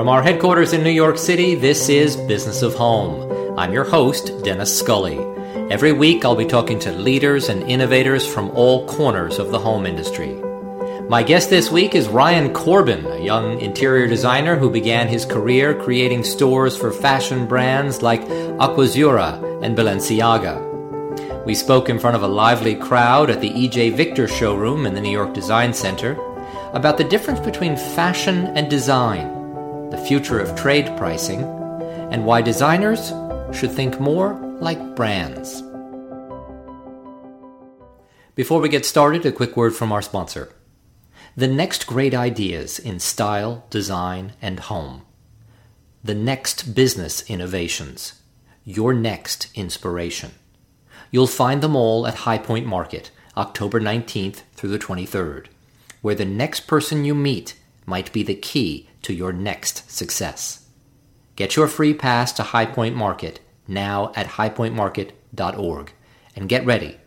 From our headquarters in New York City, this is Business of Home. I'm your host, Dennis Scully. Every week, I'll be talking to leaders and innovators from all corners of the home industry. My guest this week is Ryan Korban, a young interior designer who began his career creating stores for fashion brands like Aquazzura and Balenciaga. We spoke in front of a lively crowd at the E.J. Victor showroom in the New York Design Center about the difference between fashion and design the future of trade pricing, and why designers should think more like brands. Before we get started, a quick word from our sponsor. The next great ideas in style, design, and home. The next business innovations. Your next inspiration. You'll find them all at High Point Market, October 19th through the 23rd, where the next person you meet might be the key to your next success. Get your free pass to High Point Market now at highpointmarket.org and get ready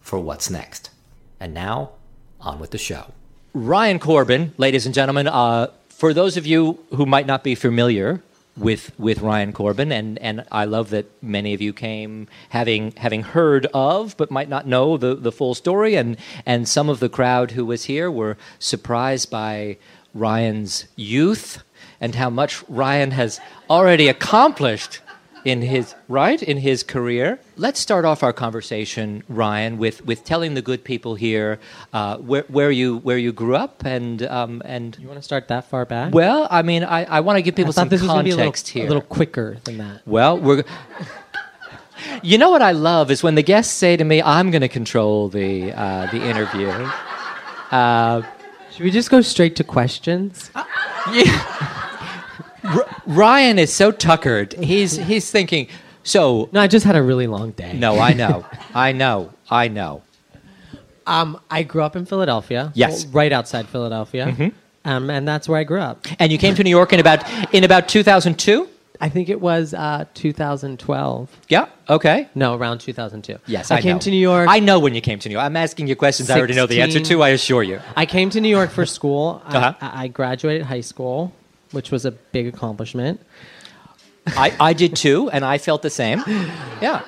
for what's next. And now, on with the show. Ryan Korban, ladies and gentlemen, uh, for those of you who might not be familiar with with Ryan Korban, and and I love that many of you came having having heard of, but might not know the the full story, and and some of the crowd who was here were surprised by Ryan's youth and how much Ryan has already accomplished in his right in his career. Let's start off our conversation, Ryan, with, with telling the good people here uh, where, where you where you grew up and um, and. You want to start that far back? Well, I mean, I, I want to give people I some this context a here. little, a little quicker than that. Well, we're. You know what I love is when the guests say to me, "I'm going to control the uh, the interview." Uh, Should we just go straight to questions? R- Ryan is so tuckered. He's he's thinking. So No, I just had a really long day. no, I know, I know, I know. Um, I grew up in Philadelphia. Yes. right outside Philadelphia. Um, and that's where I grew up. And you came to New York in about in about 2002. I think it was uh, 2012. Yeah. Okay. No, around 2002. Yes, I, I, came know. to New York. I know when you came to New York. I'm asking you questions I already know the answer 16. to. I assure you. I came to New York for school. I- Uh-huh. I, I graduated high school, which was a big accomplishment. I, I did too, and I felt the same. Yeah.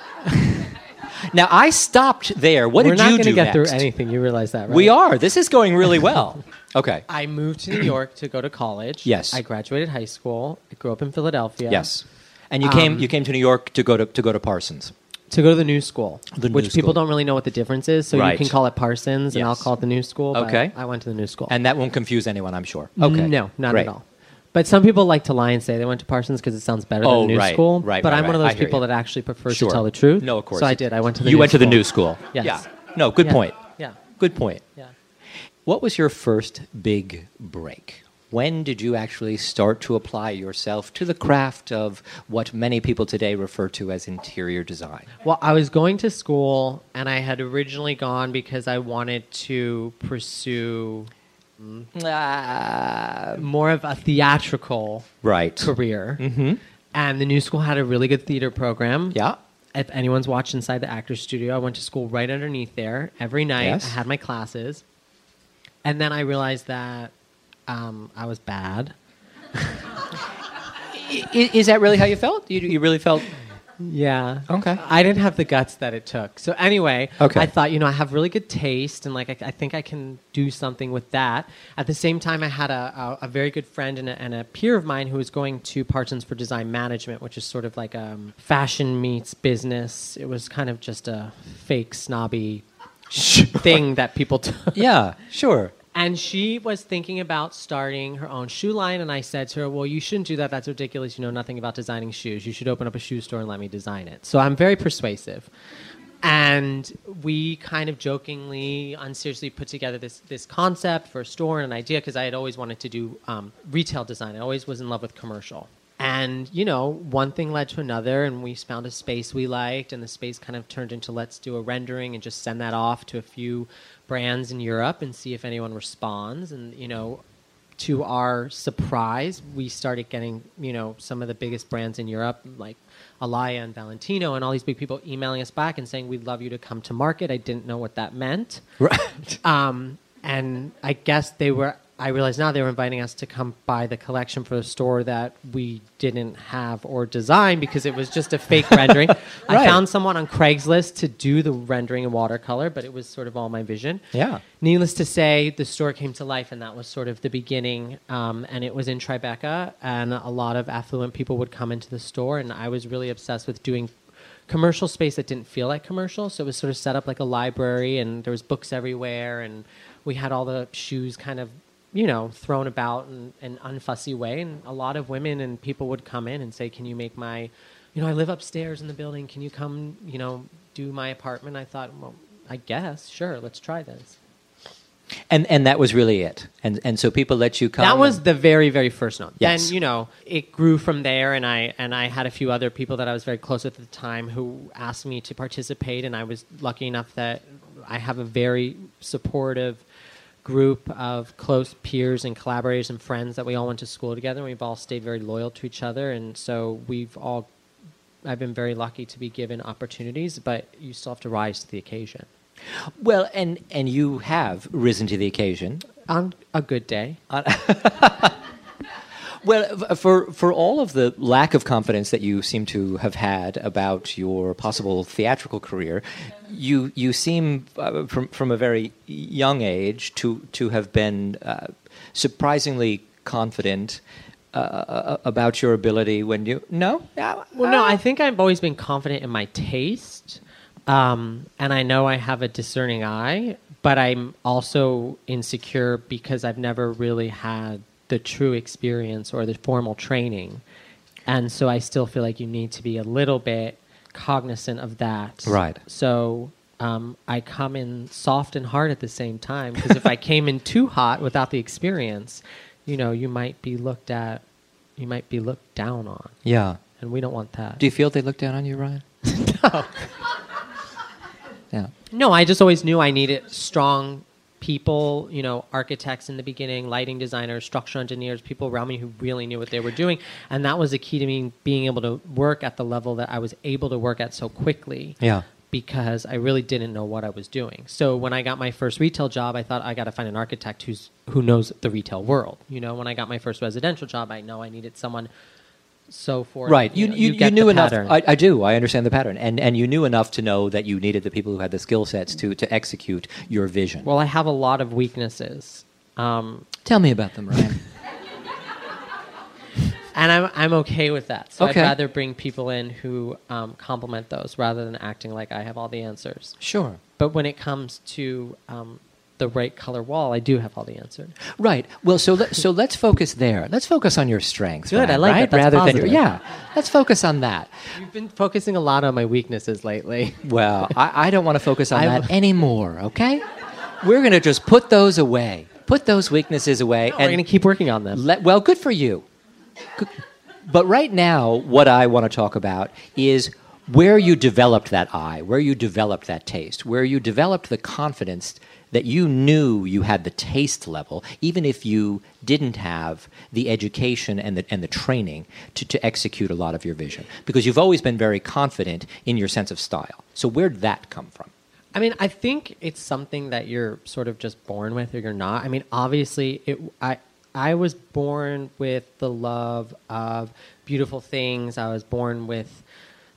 Now I stopped there. What We're did not you going to do get next? through anything. You realize that, right? We are. This is going really well. Okay. I moved to New York to go to college. Yes. I graduated high school. I grew up in Philadelphia. Yes. And you came Um, you came to New York to go to to go to Parsons. to go to the new school, The new which people school. don't really know what the difference is. So Right. you can call it Parsons, and I'll Yes. call it the new school. but Okay. I went to the new school. And that won't confuse anyone, I'm sure. Okay. No, not Great. at all. But some people like to lie and say they went to Parsons because it sounds better Oh, than the new right, school. right, But right, I'm one of right. I those hear people you. that actually prefers Sure. to tell the truth. No, of course. So I did. I went to the You new went to the new school. Yes. Yeah. No, good Yeah. point. Yeah. Good point. Yeah. What was your first big break? When did you actually start to apply yourself to the craft of what many people today refer to as interior design? Well, I was going to school, and I had originally gone because I wanted to pursue Uh, more of a theatrical right. career. Mm-hmm. And the new school had a really good theater program. Yeah. If anyone's watched Inside the Actors Studio, I went to school right underneath there every night. Yes. I had my classes. And then I realized that um, I was bad. I- Is that really how you felt? You, you really felt. Yeah. Okay. I didn't have the guts that it took. So anyway, Okay. I thought, you know, I have really good taste, and like I, I think I can do something with that. At the same time, I had a, a, a very good friend and a, and a peer of mine who was going to Parsons for Design Management, which is sort of like um, fashion meets business. It was kind of just a fake snobby thing that people took. Yeah, sure. And she was thinking about starting her own shoe line, and I said to her, "Well, you shouldn't do that. That's ridiculous. You know nothing about designing shoes. You should open up a shoe store and let me design it." So I'm very persuasive, and we kind of jokingly, unseriously put together this this concept for a store and an idea because I had always wanted to do um, retail design. I always was in love with commercial. And you know, one thing led to another, and we found a space we liked, and the space kind of turned into let's do a rendering and just send that off to a few brands in Europe and see if anyone responds. And you know, to our surprise, we started getting you know some of the biggest brands in Europe, like Alaïa and Valentino, and all these big people emailing us back and saying we'd love you to come to market. I didn't know what that meant. Right. Um, and I guess they were I realize now they were inviting us to come buy the collection for a store that we didn't have or design because it was just a fake rendering. I found someone on Craigslist to do the rendering in watercolor, but it was sort of all my vision. Yeah. Needless to say, the store came to life, and that was sort of the beginning. Um, and it was in Tribeca, and a lot of affluent people would come into the store, and I was really obsessed with doing commercial space that didn't feel like commercial. So it was sort of set up like a library, and there was books everywhere, and we had all the shoes kind of, you know, thrown about in an unfussy way. And a lot of women and people would come in and say, "Can you make my, you know, I live upstairs in the building. Can you come, you know, do my apartment?" I thought, well, I guess, sure, let's try this. And and that was really it. And and so people let you come. That was the very, very first note. Yes. Then you know it grew from there, and I and I had a few other people that I was very close with at the time who asked me to participate, and I was lucky enough that I have a very supportive group of close peers and collaborators and friends that we all went to school together. and We've all stayed very loyal to each other, and so we've all. I've been very lucky to be given opportunities, but you still have to rise to the occasion. well, and and you have risen to the occasion. On a good day, Well, for for all of the lack of confidence that you seem to have had about your possible theatrical career, you you seem uh, from from a very young age to to have been uh, surprisingly confident uh, about your ability when you no Well, no, I think I've always been confident in my taste, um, and I know I have a discerning eye. But I'm also insecure because I've never really had the true experience or the formal training, and so I still feel like you need to be a little bit cognizant of that. Right. So. Um, I come in soft and hard at the same time because if I came in too hot without the experience, you know, you might be looked at, you might be looked down on yeah. and we don't want that. Do you feel they look down on you, Ryan? no. Yeah. no, I just always knew I needed strong people, you know, architects in the beginning, lighting designers, structural engineers, people around me who really knew what they were doing, and that was the key to me being able to work at the level that I was able to work at so quickly. Yeah. Because I really didn't know what I was doing. So when I got my first retail job, I thought I got to find an architect who's who knows the retail world. You know, when I got my first residential job, I know I needed someone so forth. Right. You, know, you, you, knew enough. I, I do. I understand the pattern. And, and you knew enough to know that you needed the people who had the skill sets to, to execute your vision. Well, I have a lot of weaknesses. Um, Tell me about them, Ryan. and I'm, I'm okay with that. So Okay. I'd rather bring people in who um, complement those rather than acting like I have all the answers. sure. But when it comes to um, the right color wall, I do have all the answers. Right. Well, so let, so let's focus there. Let's focus on your strengths. Good, Ryan, I like right? that. That's Rather than your, yeah. Let's focus on that. You've been focusing a lot on my weaknesses lately. Well, I, I don't want to focus on I- that anymore. Okay. We're going to just put those away. Put those weaknesses away. We're going to keep working on them. Let, well, good for you. Good- But right now, what I want to talk about is where you developed that eye, where you developed that taste, where you developed the confidence that you knew you had the taste level, even if you didn't have the education and the, and the training to, to execute a lot of your vision. Because you've always been very confident in your sense of style. So, where'd that come from? I mean, I think it's something that you're sort of just born with, or you're not. I mean, obviously, it. I I was born with the love of beautiful things. I was born with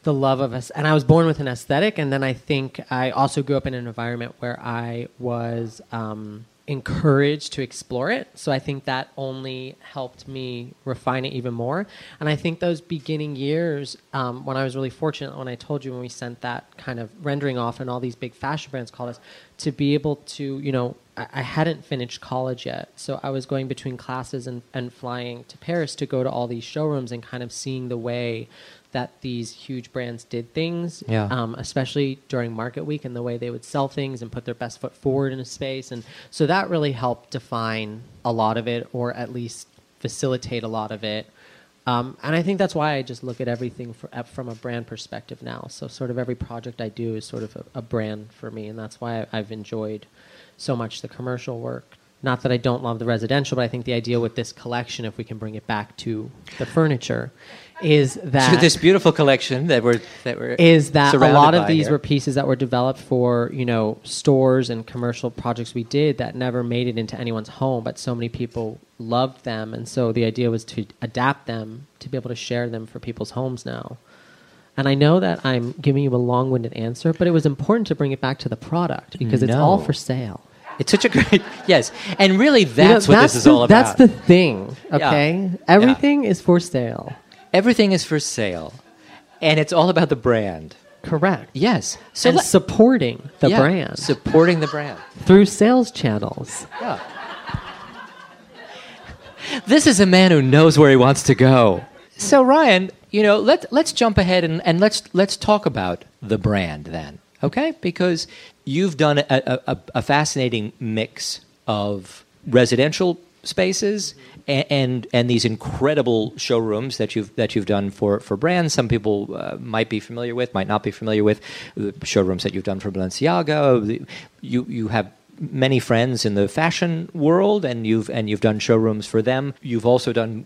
the love of us, and I was born with an aesthetic. And then I think I also grew up in an environment where I was um, encouraged to explore it. So I think that only helped me refine it even more. And I think those beginning years, um, when I was really fortunate, when I told you when we sent that kind of rendering off, and all these big fashion brands called us to be able to, you know, I, hadn't finished college yet, so I was going between classes and, and flying to Paris to go to all these showrooms and kind of seeing the way that these huge brands did things, Yeah. um, especially during market week and the way they would sell things and put their best foot forward in a space. And so that really helped define a lot of it, or at least facilitate a lot of it. Um, and I think that's why I just look at everything for, at, from a brand perspective now. So sort of every project I do is sort of a, a brand for me, and that's why I, I've enjoyed so much the commercial work not that I don't love the residential, but I think the idea with this collection, if we can bring it back to the furniture, is that to this beautiful collection that we're that we're is that a lot of these here. were pieces that were developed for you know stores and commercial projects we did that never made it into anyone's home but so many people loved them. And so the idea was to adapt them to be able to share them for people's homes now. And i know that i'm giving you a long-winded answer but it was important to bring it back to the product because it's all for sale It's such a great yes, and really You know, that's what this is the, all about. that's the thing Yeah. okay everything is for sale Everything is for sale, and it's all about the brand. correct Yes, so and let- supporting the yeah, brand supporting the brand. through sales channels Yeah. This is a man who knows where he wants to go. So Ryan, you know, let's let's jump ahead and, and let's let's talk about the brand then, okay? Because you've done a, a, a- fascinating mix of residential spaces and, and and these incredible showrooms that you've that you've done for for brands. Some people uh, might be familiar with, might not be familiar with the showrooms that you've done for Balenciaga. You you have many friends in the fashion world, and you've and you've done showrooms for them. You've also done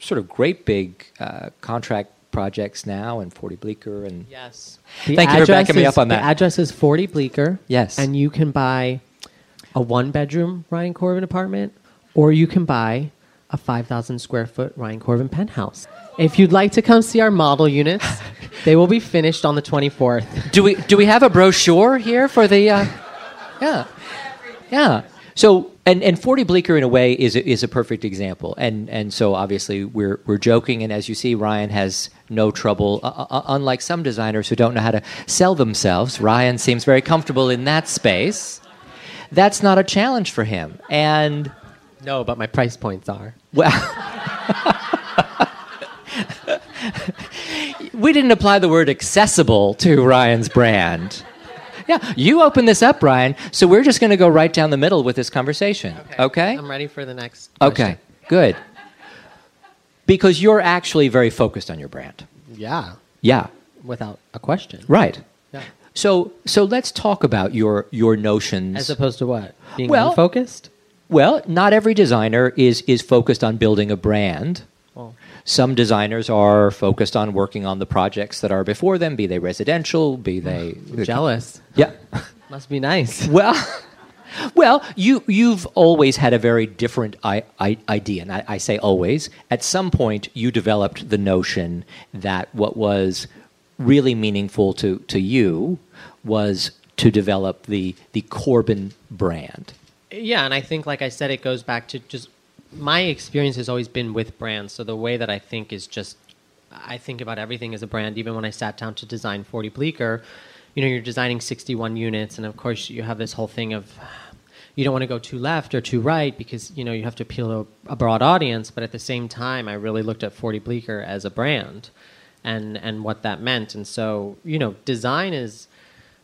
sort of great big uh, contract projects now, and Forty Bleecker, and Yes. Thank you for backing me up on that. The address is 40 Bleecker. Yes. And you can buy a one bedroom Ryan Korban apartment, or you can buy a 5,000 square foot Ryan Korban penthouse. If you'd like to come see our model units, they will be finished on the 24th. do we do we have a brochure here for the? Uh, yeah, yeah. So and, and Forty Bleecker in a way is a, is a perfect example, and and so obviously we're we're joking, and as you see, Ryan has no trouble. Uh, uh, unlike some designers who don't know how to sell themselves, Ryan seems very comfortable in that space. That's not a challenge for him, and No, but my price points are. well. we didn't apply the word accessible to Ryan's brand. Yeah, you open this up, Ryan. So we're just going to go right down the middle with this conversation. Okay? I'm ready for the next. Okay, good. Because you're actually very focused on your brand. Yeah. Yeah, Without a question. right. Yeah. So so let's talk about your your notions. As opposed to what? Being Well- focused? well, not every designer is is focused on building a brand. Well, Some designers are focused on working on the projects that are before them, be they residential, be they jealous. Yeah. Must be nice. Well, well, you you've always had a very different I, I, idea, and I, I say always. At some point, you developed the notion that what was really meaningful to to you was to develop the the Korban brand. Yeah, and I think, like I said, it goes back to just my experience has always been with brands. So the way that I think is just, I think about everything as a brand. Even when I sat down to design 40 Bleecker, you know, you're designing 61 units, and of course, you have this whole thing of you don't want to go too left or too right because you know you have to appeal to a broad audience. But at the same time, I really looked at 40 Bleecker as a brand, and and what that meant. And so you know, design is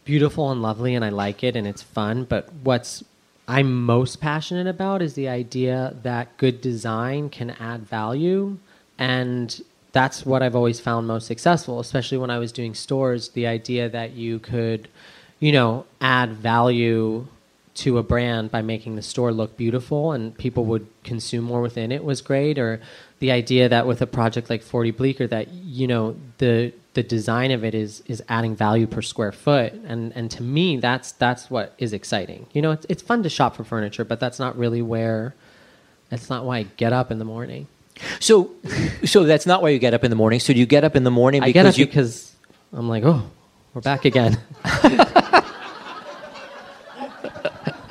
beautiful and lovely and I like it and it's fun, but what's I'm most passionate about is the idea that good design can add value and that's what I've always found most successful, especially when I was doing stores, the idea that you could, you know, add value to a brand by making the store look beautiful and people would consume more within it was great or the idea that with a project like 40 bleecker that you know the the design of it is is adding value per square foot. And and to me that's that's what is exciting. You know it's, it's fun to shop for furniture but that's not really where that's not why i get up in the morning So, so that's not why you get up in the morning. So do you get up in the morning i because get up you because i'm like oh we're back again.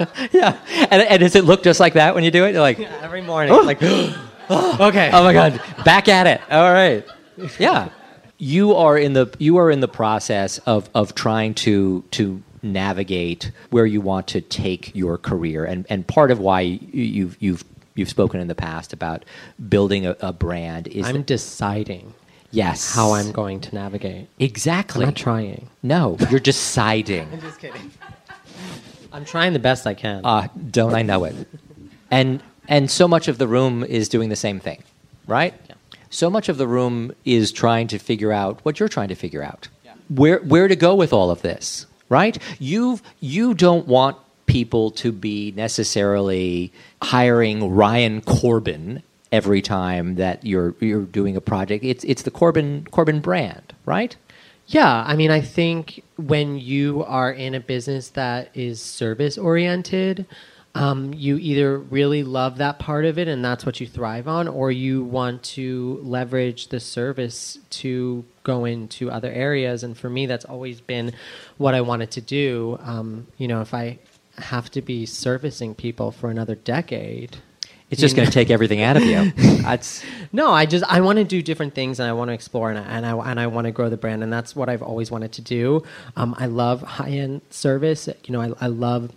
Yeah, and, and does it look just like that when you do it? You're like, every morning. Oh. like okay. Oh my god. Back at it. All right. Yeah. You are in the you are in the process of of trying to to navigate where you want to take your career. And and part of why you've you've you've spoken in the past about building a, a brand is i'm that- deciding yes how i'm going to navigate exactly i'm not trying no you're deciding I'm just kidding i'm trying the best i can uh, don't I know it? And and so much of the room is doing the same thing, right? Yeah. So much of the room is trying to figure out what you're trying to figure out. Yeah. Where where to go with all of this, right? You've you don't want people to be necessarily hiring Ryan Korban every time that you're you're doing a project. It's it's the Korban Korban brand, right? Yeah, I mean, I think when you are in a business that is service oriented, um, you either really love that part of it and that's what you thrive on, or you want to leverage the service to go into other areas. And for me, that's always been what I wanted to do. Um, you know, if I have to be servicing people for another decade, It's just going to take everything out of you. That's no, I just I want to do different things and I want to explore and I, and I and I want to grow the brand and that's what I've always wanted to do. Um, I love high end service. You know, I, I love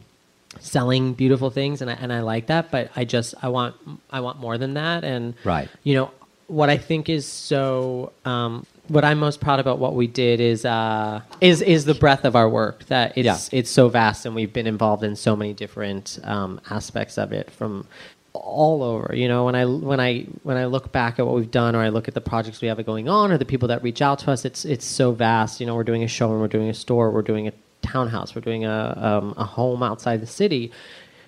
selling beautiful things and I, and I like that, but I just I want I want more than that. And Right. you know what I think is so. Um, what I'm most proud about what we did is uh, is is the breadth of our work. That it's Yeah. it's so vast, and we've been involved in so many different um, aspects of it from all over. You know, when I when I when I look back at what we've done, or I look at the projects we have going on, or the people that reach out to us, it's it's so vast. You know, we're doing a showroom, we're doing a store, we're doing a townhouse, we're doing a um, a home outside the city.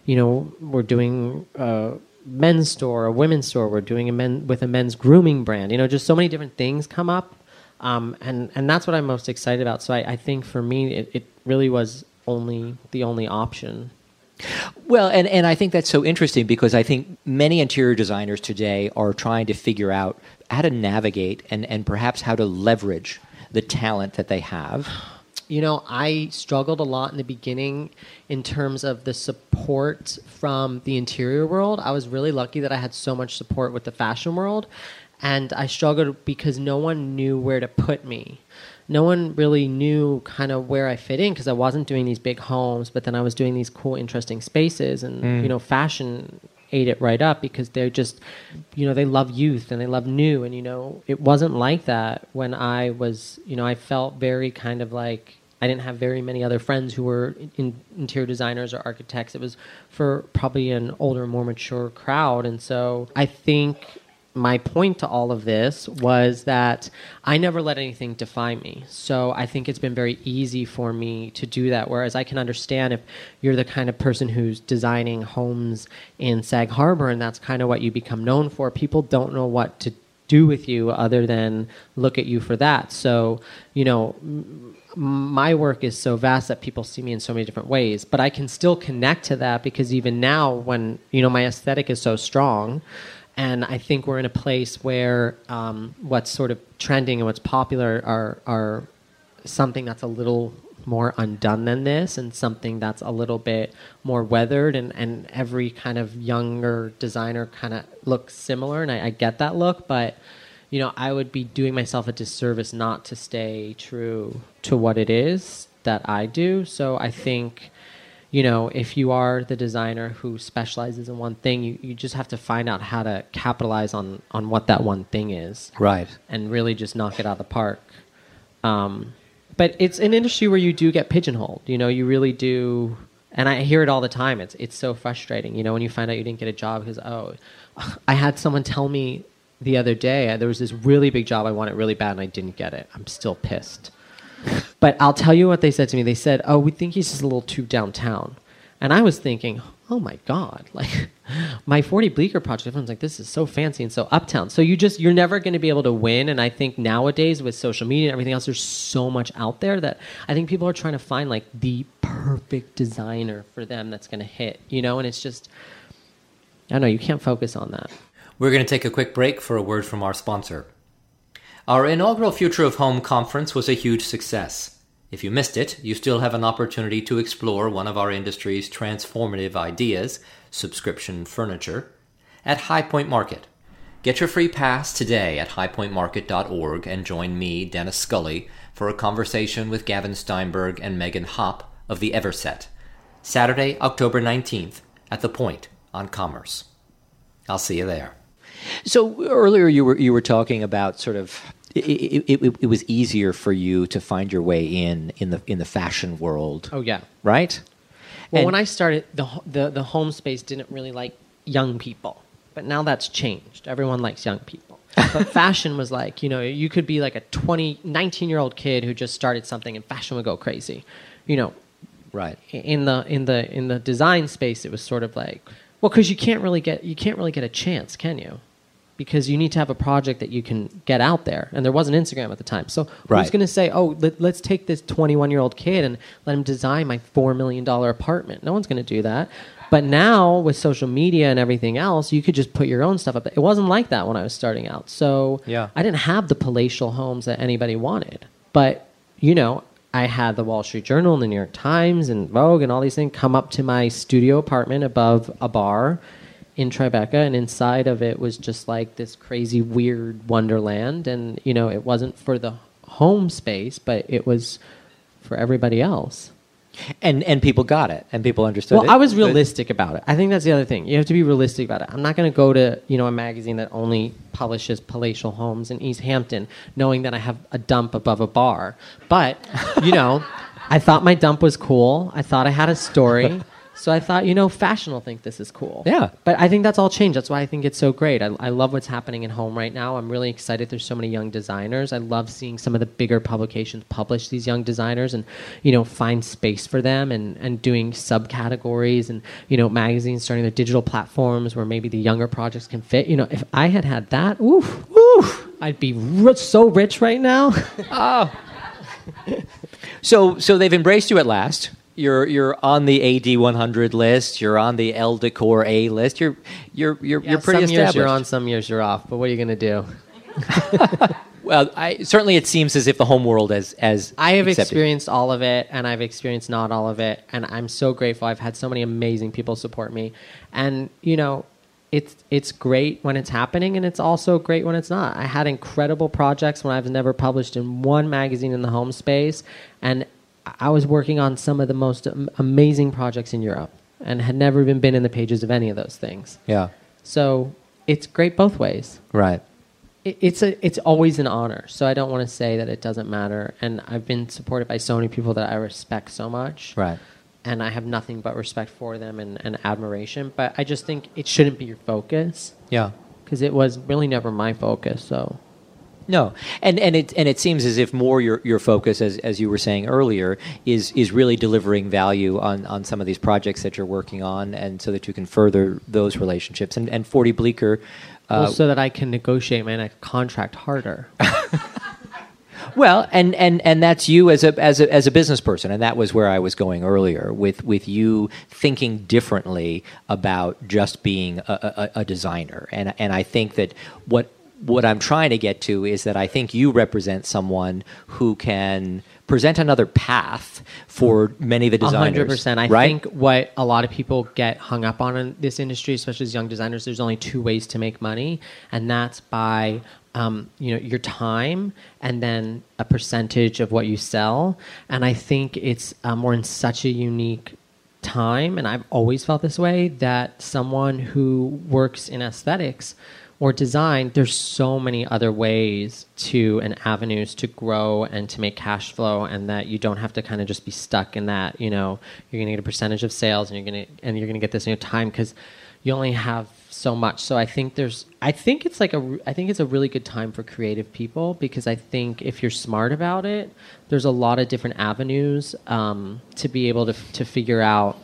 You know, we're doing. Uh, men's store, a women's store. We're doing a men with a men's grooming brand. You know, just so many different things come up, um, and and that's what I'm most excited about. So I, I think for me, it, it really was only the only option. Well, and, and I think that's so interesting because I think many interior designers today are trying to figure out how to navigate and, and perhaps how to leverage the talent that they have. You know, I struggled a lot in the beginning in terms of the support from the interior world. I was really lucky that I had so much support with the fashion world, and I struggled because no one knew where to put me. No one really knew kind of where I fit in because I wasn't doing these big homes, but then I was doing these cool, interesting spaces, and mm. you know, fashion ate it right up because they're just you know they love youth and they love new. And you know it wasn't like that when i was you know i felt very kind of like i didn't have very many other friends who were in, interior designers or architects. It was for probably an older more mature crowd. And so i think my point to all of this was that I never let anything define me. So I think it's been very easy for me to do that. Whereas I can understand if you're the kind of person who's designing homes in Sag Harbor and that's kind of what you become known for, people don't know what to do with you other than look at you for that. So, you know, my work is so vast that people see me in so many different ways, but I can still connect to that because even now, when, you know, my aesthetic is so strong, and I think we're in a place where um, what's sort of trending and what's popular are are something that's a little more undone than this, and something that's a little bit more weathered, and, and every kind of younger designer kind of looks similar, and I, I get that look, but you know I would be doing myself a disservice not to stay true to what it is that I do. So I think you know, if you are the designer who specializes in one thing, you, you just have to find out how to capitalize on, on what that one thing is Right. and really just knock it out of the park. Um, but it's an industry where you do get pigeonholed. You know, you really do. And I hear it all the time. It's it's so frustrating. You know, when you find out you didn't get a job because oh, I had someone tell me the other day uh, there was this really big job I wanted really bad and I didn't get it. I'm still pissed. But I'll tell you what they said to me. They said, "Oh, we think he's just a little too downtown," and I was thinking, "Oh my god!" Like my 40 Bleecker project, everyone's like, "This is so fancy and so uptown." So you just you're never going to be able to win. And I think nowadays with social media and everything else, there's so much out there that I think people are trying to find like the perfect designer for them that's going to hit. You know, and it's just I don't know. You can't focus on that. We're going to take a quick break for a word from our sponsor. Our inaugural Future of Home conference was a huge success. If you missed it, you still have an opportunity to explore one of our industry's transformative ideas, subscription furniture, at High Point Market. Get your free pass today at highpointmarket.org and join me, Dennis Scully, for a conversation with Gavin Steinberg and Megan Hopp of the Everset. Saturday, October 19th at The Point on Commerce. I'll see you there. So earlier you were you were talking about sort of it, it, it, it was easier for you to find your way in in the in the fashion world, Oh yeah. right? Well, And- when I started, the, the the home space didn't really like young people, but now that's changed. Everyone likes young people. But fashion was like, you know, you could be like a 20, 19 year old kid who just started something, and fashion would go crazy. You know, Right. in the in the in the design space it was sort of like well because you can't really get you can't really get a chance can you because you need to have a project that you can get out there. And there wasn't instagram at the time. So who's Right. going to say oh let, let's take this 21 year old kid and let him design my $4 million apartment. No one's going to do that. But now with social media and everything else you could just put your own stuff up. It wasn't like that when i was starting out. So Yeah. i didn't have the palatial homes that anybody wanted. But you know I had the Wall Street Journal and the New York Times and Vogue and all these things come up to my studio apartment above a bar in Tribeca, and inside of it was just like this crazy, weird wonderland. And you know, it wasn't for the home space, but it was for everybody else. And and people got it, and people understood Well, it. I was realistic about it. I think that's the other thing. You have to be realistic about it. I'm not going to go to you know a magazine that only publishes palatial homes in East Hampton, knowing that I have a dump above a bar. But you know, I thought my dump was cool. I thought I had a story. So I thought, you know, fashion will think this is cool. Yeah. But I think that's all changed. That's why I think it's so great. I, I love what's happening in home right now. I'm really excited. There's so many young designers. I love seeing some of the bigger publications publish these young designers and, you know, find space for them and, and doing subcategories and, you know, magazines starting their digital platforms where maybe the younger projects can fit. You know, if I had had that, oof, oof, I'd be ri- so rich right now. Oh. So so they've embraced you at last. You're you're on the AD 100 list. You're on the Elle Decor A list. You're you're you're Yeah, you're pretty some years you're on, some years you're off. But what are you going to do? Well, I, certainly it seems as if the home world has as I have accepted. experienced all of it, and I've experienced not all of it, and I'm so grateful. I've had so many amazing people support me, and you know, it's it's great when it's happening, and it's also great when it's not. I had incredible projects when I've never published in one magazine in the home space, and I was working on some of the most amazing projects in Europe, and had never even been in the pages of any of those things. Yeah. So it's great both ways Right. it- it's a it's always an honor. So I don't want to say that it doesn't matter. And I've been supported by so many people that I respect so much. Right. And I have nothing but respect for them and, and admiration. But I just think it shouldn't be your focus Yeah. because it was really never my focus. So No, and and it and it seems as if more your your focus, as as you were saying earlier, is is really delivering value on on some of these projects that you're working on, and so that you can further those relationships. And and Forty Bleecker, uh, well, so that I can negotiate my next contract harder. well, and and and that's you as a as a as a business person, and that was where I was going earlier with with you thinking differently about just being a, a, a designer, and and I think that what what I'm trying to get to is that I think you represent someone who can present another path for many of the designers. hundred percent. I right? think what a lot of people get hung up on in this industry, especially as young designers, there's only two ways to make money, and that's by um, you know your time and then a percentage of what you sell. And I think it's um, we're in such a unique time, and I've always felt this way that someone who works in aesthetics or design, there's so many other ways to and avenues to grow and to make cash flow, and that you don't have to kind of just be stuck in that. You know, you're gonna get a percentage of sales, and you're gonna and you're gonna get this in your time because you only have so much. So I think there's, I think it's like a I think it's a really good time for creative people because I think if you're smart about it, there's a lot of different avenues um, to be able to to figure out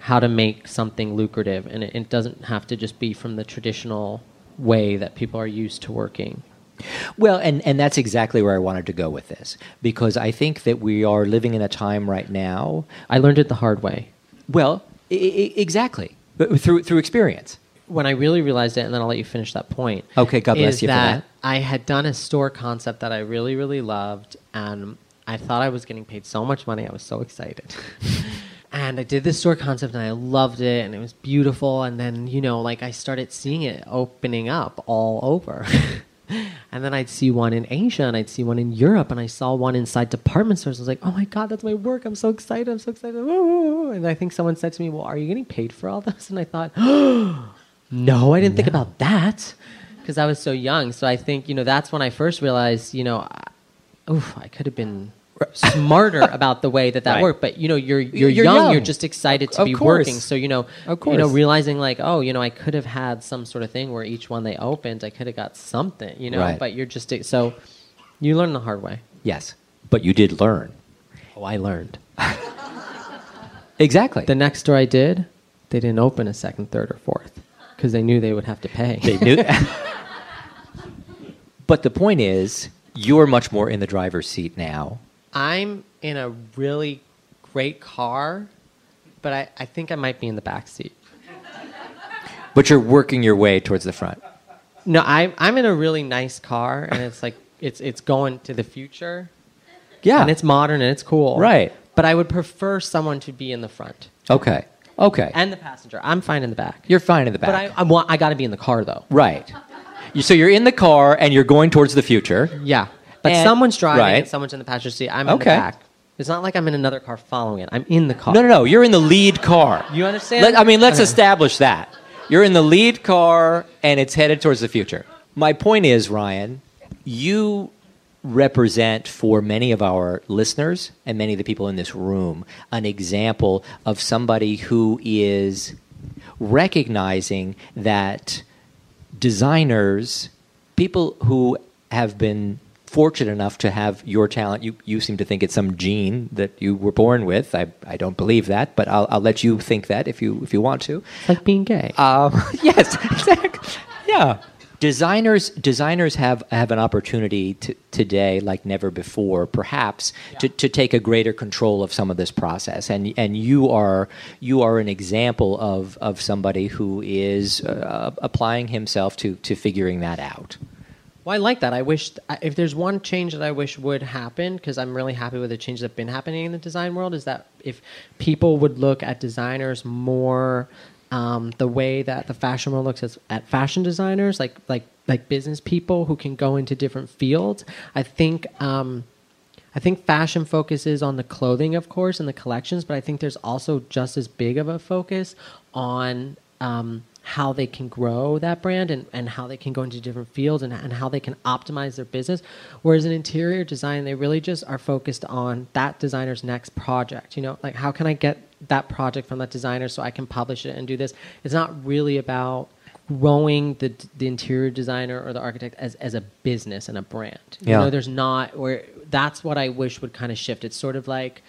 how to make something lucrative, and it, it doesn't have to just be from the traditional way that people are used to working. Well, and, and that's exactly where I wanted to go with this because I think that we are living in a time right now. I learned it the hard way. Well, I- I- exactly, but through through experience. When I really realized it, and then I'll let you finish that point. Okay, God bless you for that. I had done a store concept that I really, really loved, and I thought I was getting paid so much money. I was so excited. and I did this store concept, and I loved it, and it was beautiful. And then, you know, like I started seeing it opening up all over. and then I'd see one in Asia, and I'd see one in Europe, and I saw one inside department stores. I was like, oh my God, that's my work. I'm so excited. I'm so excited. And I think someone said to me, well, are you getting paid for all this? And I thought, no, I didn't think about that because I was so young. So I think you know that's when I first realized you know, I, oof, I could have been smarter about the way that that Right. worked. But you know, you're you're, You're young, young. You're just excited to Of be course. working. So you know, Of you know, realizing like, oh, you know, I could have had some sort of thing where each one they opened, I could have got something. You know, Right. but you're just so you learn the hard way. Yes, but you did learn. Oh, I learned. Exactly. The next store I did, they didn't open a second, third, or fourth because they knew they would have to pay. They knew. but the point is, you're much more in the driver's seat now. I'm in a really great car, but I, I think I might be in the back seat. But you're working your way towards the front. No, I, I'm in a really nice car, and it's like it's it's going to the future, Yeah. and it's modern and it's cool. Right. But I would prefer someone to be in the front okay. Okay. and the passenger. I'm fine in the back. you're fine in the back. But I, I want I got to be in the car though. right. You- So you're in the car and you're going towards the future. Yeah. But And- someone's driving right. and someone's in the passenger seat. I'm in Okay. the back. It's not like I'm in another car following it. I'm in the car. No, no, no. You're in the lead car. You understand? Let, I mean, let's Okay. establish that. You're in the lead car and it's headed towards the future. My point is, Ryan, you represent for many of our listeners and many of the people in this room an example of somebody who is recognizing that designers, people who have been fortunate enough to have your talent, you, you seem to think it's some gene that you were born with. I, I don't believe that, but I'll, I'll let you think that if you, if you want to. It's like being gay. Um, yes, exactly. Yeah. Designers designers have, have an opportunity to, today, like never before, perhaps, to, to take a greater control of some of this process. And and you are you are an example of, of somebody who is uh, applying himself to, to figuring that out. Well, I like that. I wish if there's one change that I wish would happen, because I'm really happy with the changes that have been happening in the design world, is that if people would look at designers more um, the way that the fashion world looks at, at fashion designers, like like like business people who can go into different fields. I think. Um, I think fashion focuses on the clothing, of course, and the collections, but I think there's also just as big of a focus on um, how they can grow that brand and, and how they can go into different fields and, and how they can optimize their business. Whereas in interior design, they really just are focused on that designer's next project. You know, like how can I get that project from that designer so I can publish it and do this? It's not really about growing the the interior designer or the architect as, as a business and a brand. You Yeah. know, there's not where that's what I wish would kind of shift. It's sort of like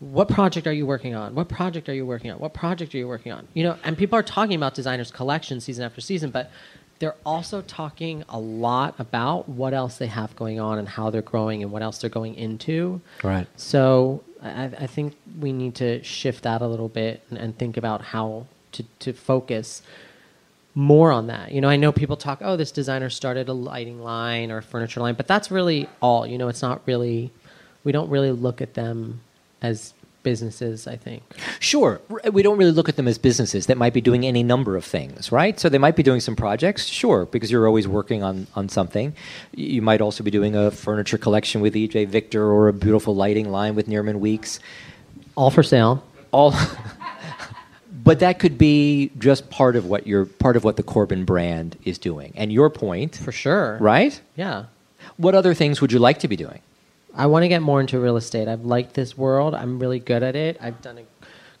what project are you working on? What project are you working on? What project are you working on? You know, and people are talking about designers collection season after season, but they're also talking a lot about what else they have going on and how they're growing and what else they're going into. Right. So I, I think we need to shift that a little bit and, and think about how to, to focus more on that. You know, I know people talk, oh, this designer started a lighting line or a furniture line, but that's really all. You know, it's not really, we don't really look at them as businesses, I think. Sure. We don't really look at them as businesses that might be doing any number of things, right? So they might be doing some projects, sure, because you're always working on, on something. You might also be doing a furniture collection with EJ Victor or a beautiful lighting line with Niermann Weeks. All for sale. All But that could be just part of what your part of what the Korban brand is doing. And your point, For sure. right? Yeah. What other things would you like to be doing? I want to get more into real estate. I've liked this world. I'm really good at it. I've done a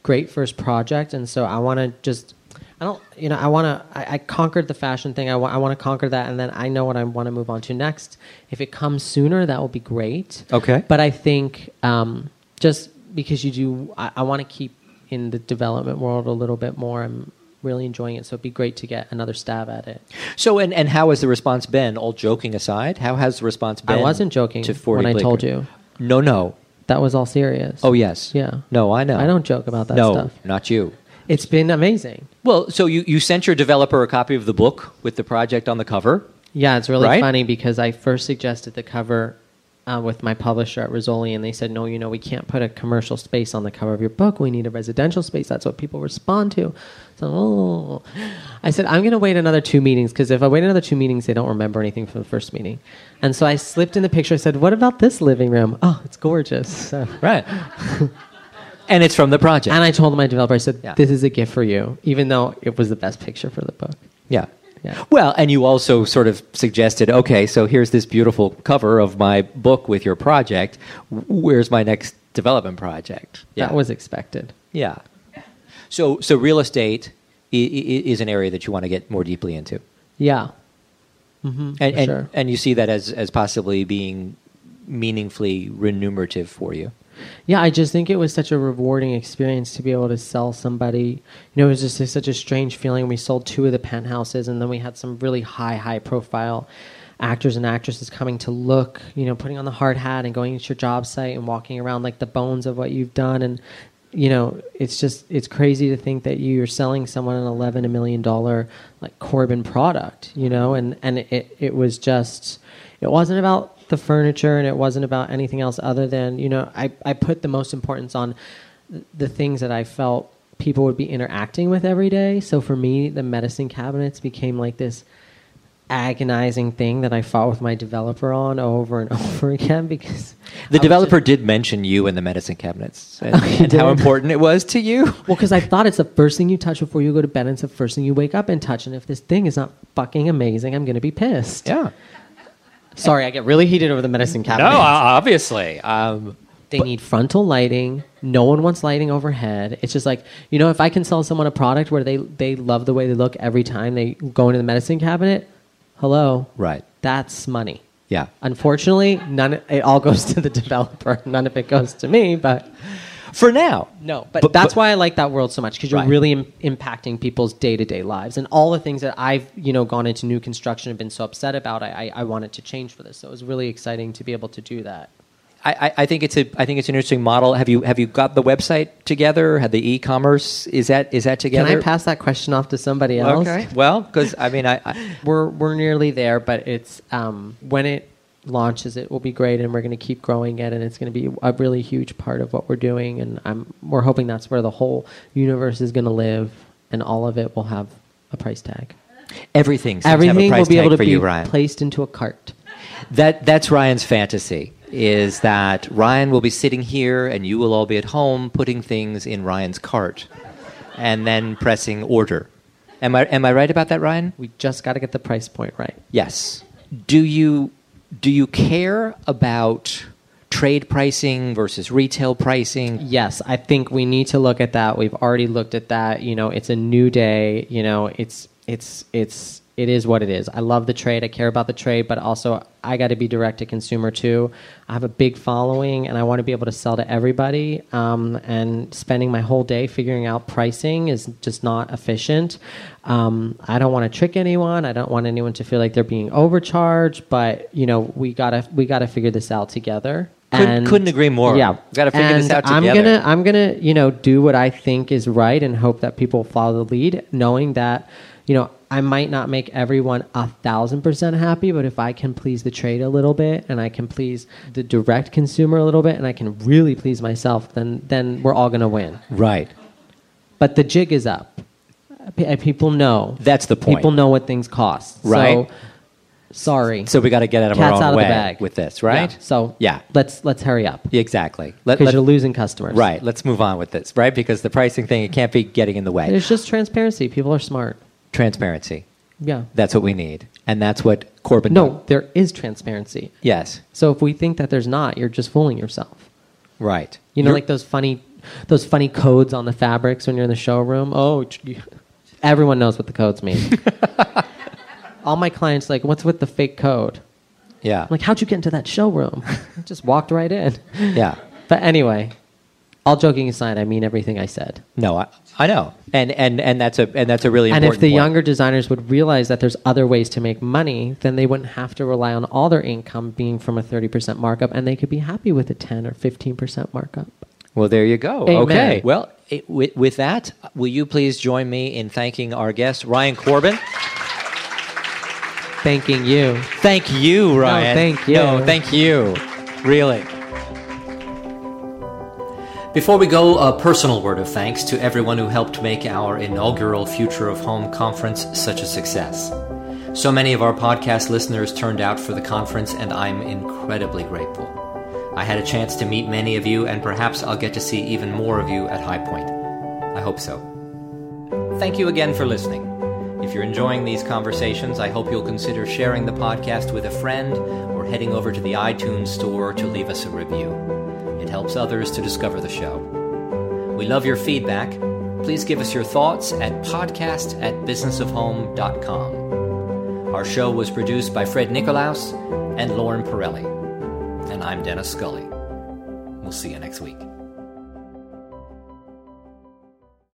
great first project, and so I want to just. I don't, you know, I want to. I, I conquered the fashion thing. I want. I want to conquer that, and then I know what I want to move on to next. If it comes sooner, that will be great. Okay. But I think um, just because you do, I, I want to keep in the development world a little bit more. I'm really enjoying it, so it'd be great to get another stab at it. So, and, and how has the response been? All joking aside, how has the response been? I wasn't joking to 40 when I told you. No, no. That was all serious. Oh, yes. Yeah. No, I know. I don't joke about that no, stuff. not you. It's been amazing. Well, so you, you sent your developer a copy of the book with the project on the cover. Yeah, it's really Right? funny because I first suggested the cover uh, with my publisher at Rizzoli, and they said, "No, you know, we can't put a commercial space on the cover of your book. We need a residential space. That's what people respond to." So, oh. I said, "I'm going to wait another two meetings because if I wait another two meetings, they don't remember anything from the first meeting." And so I slipped in the picture. I said, "What about this living room? Oh, it's gorgeous." So, Right. and it's from the project. and I told my developer, I said, Yeah. "This is a gift for you," even though it was the best picture for the book. yeah. Yeah. Well, and you also sort of suggested, okay, so here's this beautiful cover of my book with your project. Where's my next development project? Yeah. That was expected. Yeah. So, so real estate i- i- is an area that you want to get more deeply into. Yeah. Mm-hmm, and, and, sure. and you see that as, as possibly being meaningfully remunerative for you. Yeah, I just think it was such a rewarding experience to be able to sell somebody. You know, it was just a, such a strange feeling. We sold two of the penthouses, and then we had some really high, high profile actors and actresses coming to look, you know, putting on the hard hat and going to your job site and walking around like the bones of what you've done. And, you know, it's just, it's crazy to think that you're selling someone an 11 million dollar like Korban product, you know, and, and it, it was just, it wasn't about the furniture and it wasn't about anything else other than, you know, I, I put the most importance on the things that I felt people would be interacting with every day. So for me, the medicine cabinets became like this agonizing thing that I fought with my developer on over and over again because The I developer just- did mention you in the medicine cabinets and, Oh, and how important it was to you. well, because I thought it's the first thing you touch before you go to bed, and it's the first thing you wake up and touch. And if this thing is not fucking amazing, I'm going to be pissed. Yeah. Sorry, I get really heated over the medicine cabinet. No, obviously. Um, They need frontal lighting. No one wants lighting overhead. It's just like you know, if I can sell someone a product where they they love the way they look every time they go into the medicine cabinet, hello, right. that's money. Yeah. Unfortunately, none. It all goes to the developer. None of it goes to me. But For now. no, but, But- that's but- why I like that world so much because you're Right. really Im- impacting people's day to day lives and all the things that I've you know gone into new construction and been so upset about. I, I I wanted to change for this, so it was really exciting to be able to do that. I, I- I think it's a I think it's an interesting model. Have you have you got the website together? Had the e-commerce is that is that together? Can? I pass that question off to somebody else? Okay. Well, because I mean, I, I we're we're nearly there, but it's um, when it launches, it will be great, and we're going to keep growing it, and it's going to be a really huge part of what we're doing, and I'm we're hoping that's where the whole universe is going to live, and all of it will have a price tag. everything seems to have a Everything price will be tag able to be you, placed into a cart. That that's Ryan's fantasy. Is that Ryan will be sitting here and you will all be at home putting things in Ryan's cart, and then pressing order. Am I am I right about that, Ryan? We just got to get the price point right. Yes. Do you do you care about trade pricing versus retail pricing? Yes, I think we need to look at that. We've already looked at that. You know, it's a new day. You know, it's it's it's it is what it is. I love the trade. I care about the trade, but also I got to be direct to consumer too. I have a big following, and I want to be able to sell to everybody. Um, and spending my whole day figuring out pricing is just not efficient. Um, I don't want to trick anyone. I don't want anyone to feel like they're being overcharged. But you know, we gotta we gotta figure this out together. Couldn't- couldn't agree more. Yeah, Gotta figure this And out I'm gonna I'm gonna you know do what I think is right and hope that people follow the lead, knowing that you know I might not make everyone a thousand percent happy, but if I can please the trade a little bit and I can please the direct consumer a little bit and I can really please myself, then then we're all gonna win. Right. But the jig is up. P- People know. That's the point. People know what things cost. Right. So, sorry. So we got to get out of Cat's our own out of way the bag with this, right? Yeah. So yeah, let's let's hurry up exactly. Because let- you're losing customers. right. Let's move on with this, right? Because the pricing thing it can't be getting in the way. There's just transparency. People are smart. Transparency. Yeah. That's what we need, and that's what Korban. No, there is transparency. Yes. So if we think that there's not, you're just fooling yourself. Right. You know, You're- like those funny, those funny codes on the fabrics when you're in the showroom. Oh, everyone knows what the codes mean. All my clients like, what's with the fake code? Yeah. I'm like, how'd you get into that showroom? Just walked right in. yeah. But anyway, all joking aside, I mean everything I said. No, I, I know, and and and that's a and that's a really And if the point. younger designers would realize that there's other ways to make money, then they wouldn't have to rely on all their income being from a 30% markup and they could be happy with a 10 or 15% markup. Well, there you go. Amen. Okay. Well, it, with, with that, will you please join me in thanking our guest, Ryan Korban? Thanking you. Thank you, Ryan. thank you. No, thank you. Really. Before we go, a personal word of thanks to everyone who helped make our inaugural Future of Home conference such a success. So many of our podcast listeners turned out for the conference, and I'm incredibly grateful. I had a chance to meet many of you, and perhaps I'll get to see even more of you at High Point. I hope so. Thank you again for listening. If you're enjoying these conversations, I hope you'll consider sharing the podcast with a friend or heading over to the iTunes store to leave us a review. It helps others to discover the show. We love your feedback. Please give us your thoughts at podcast at businessofhome.com. Our show was produced by Fred Nicolaus and Lauren Pirelli. And I'm Dennis Scully. We'll see you next week.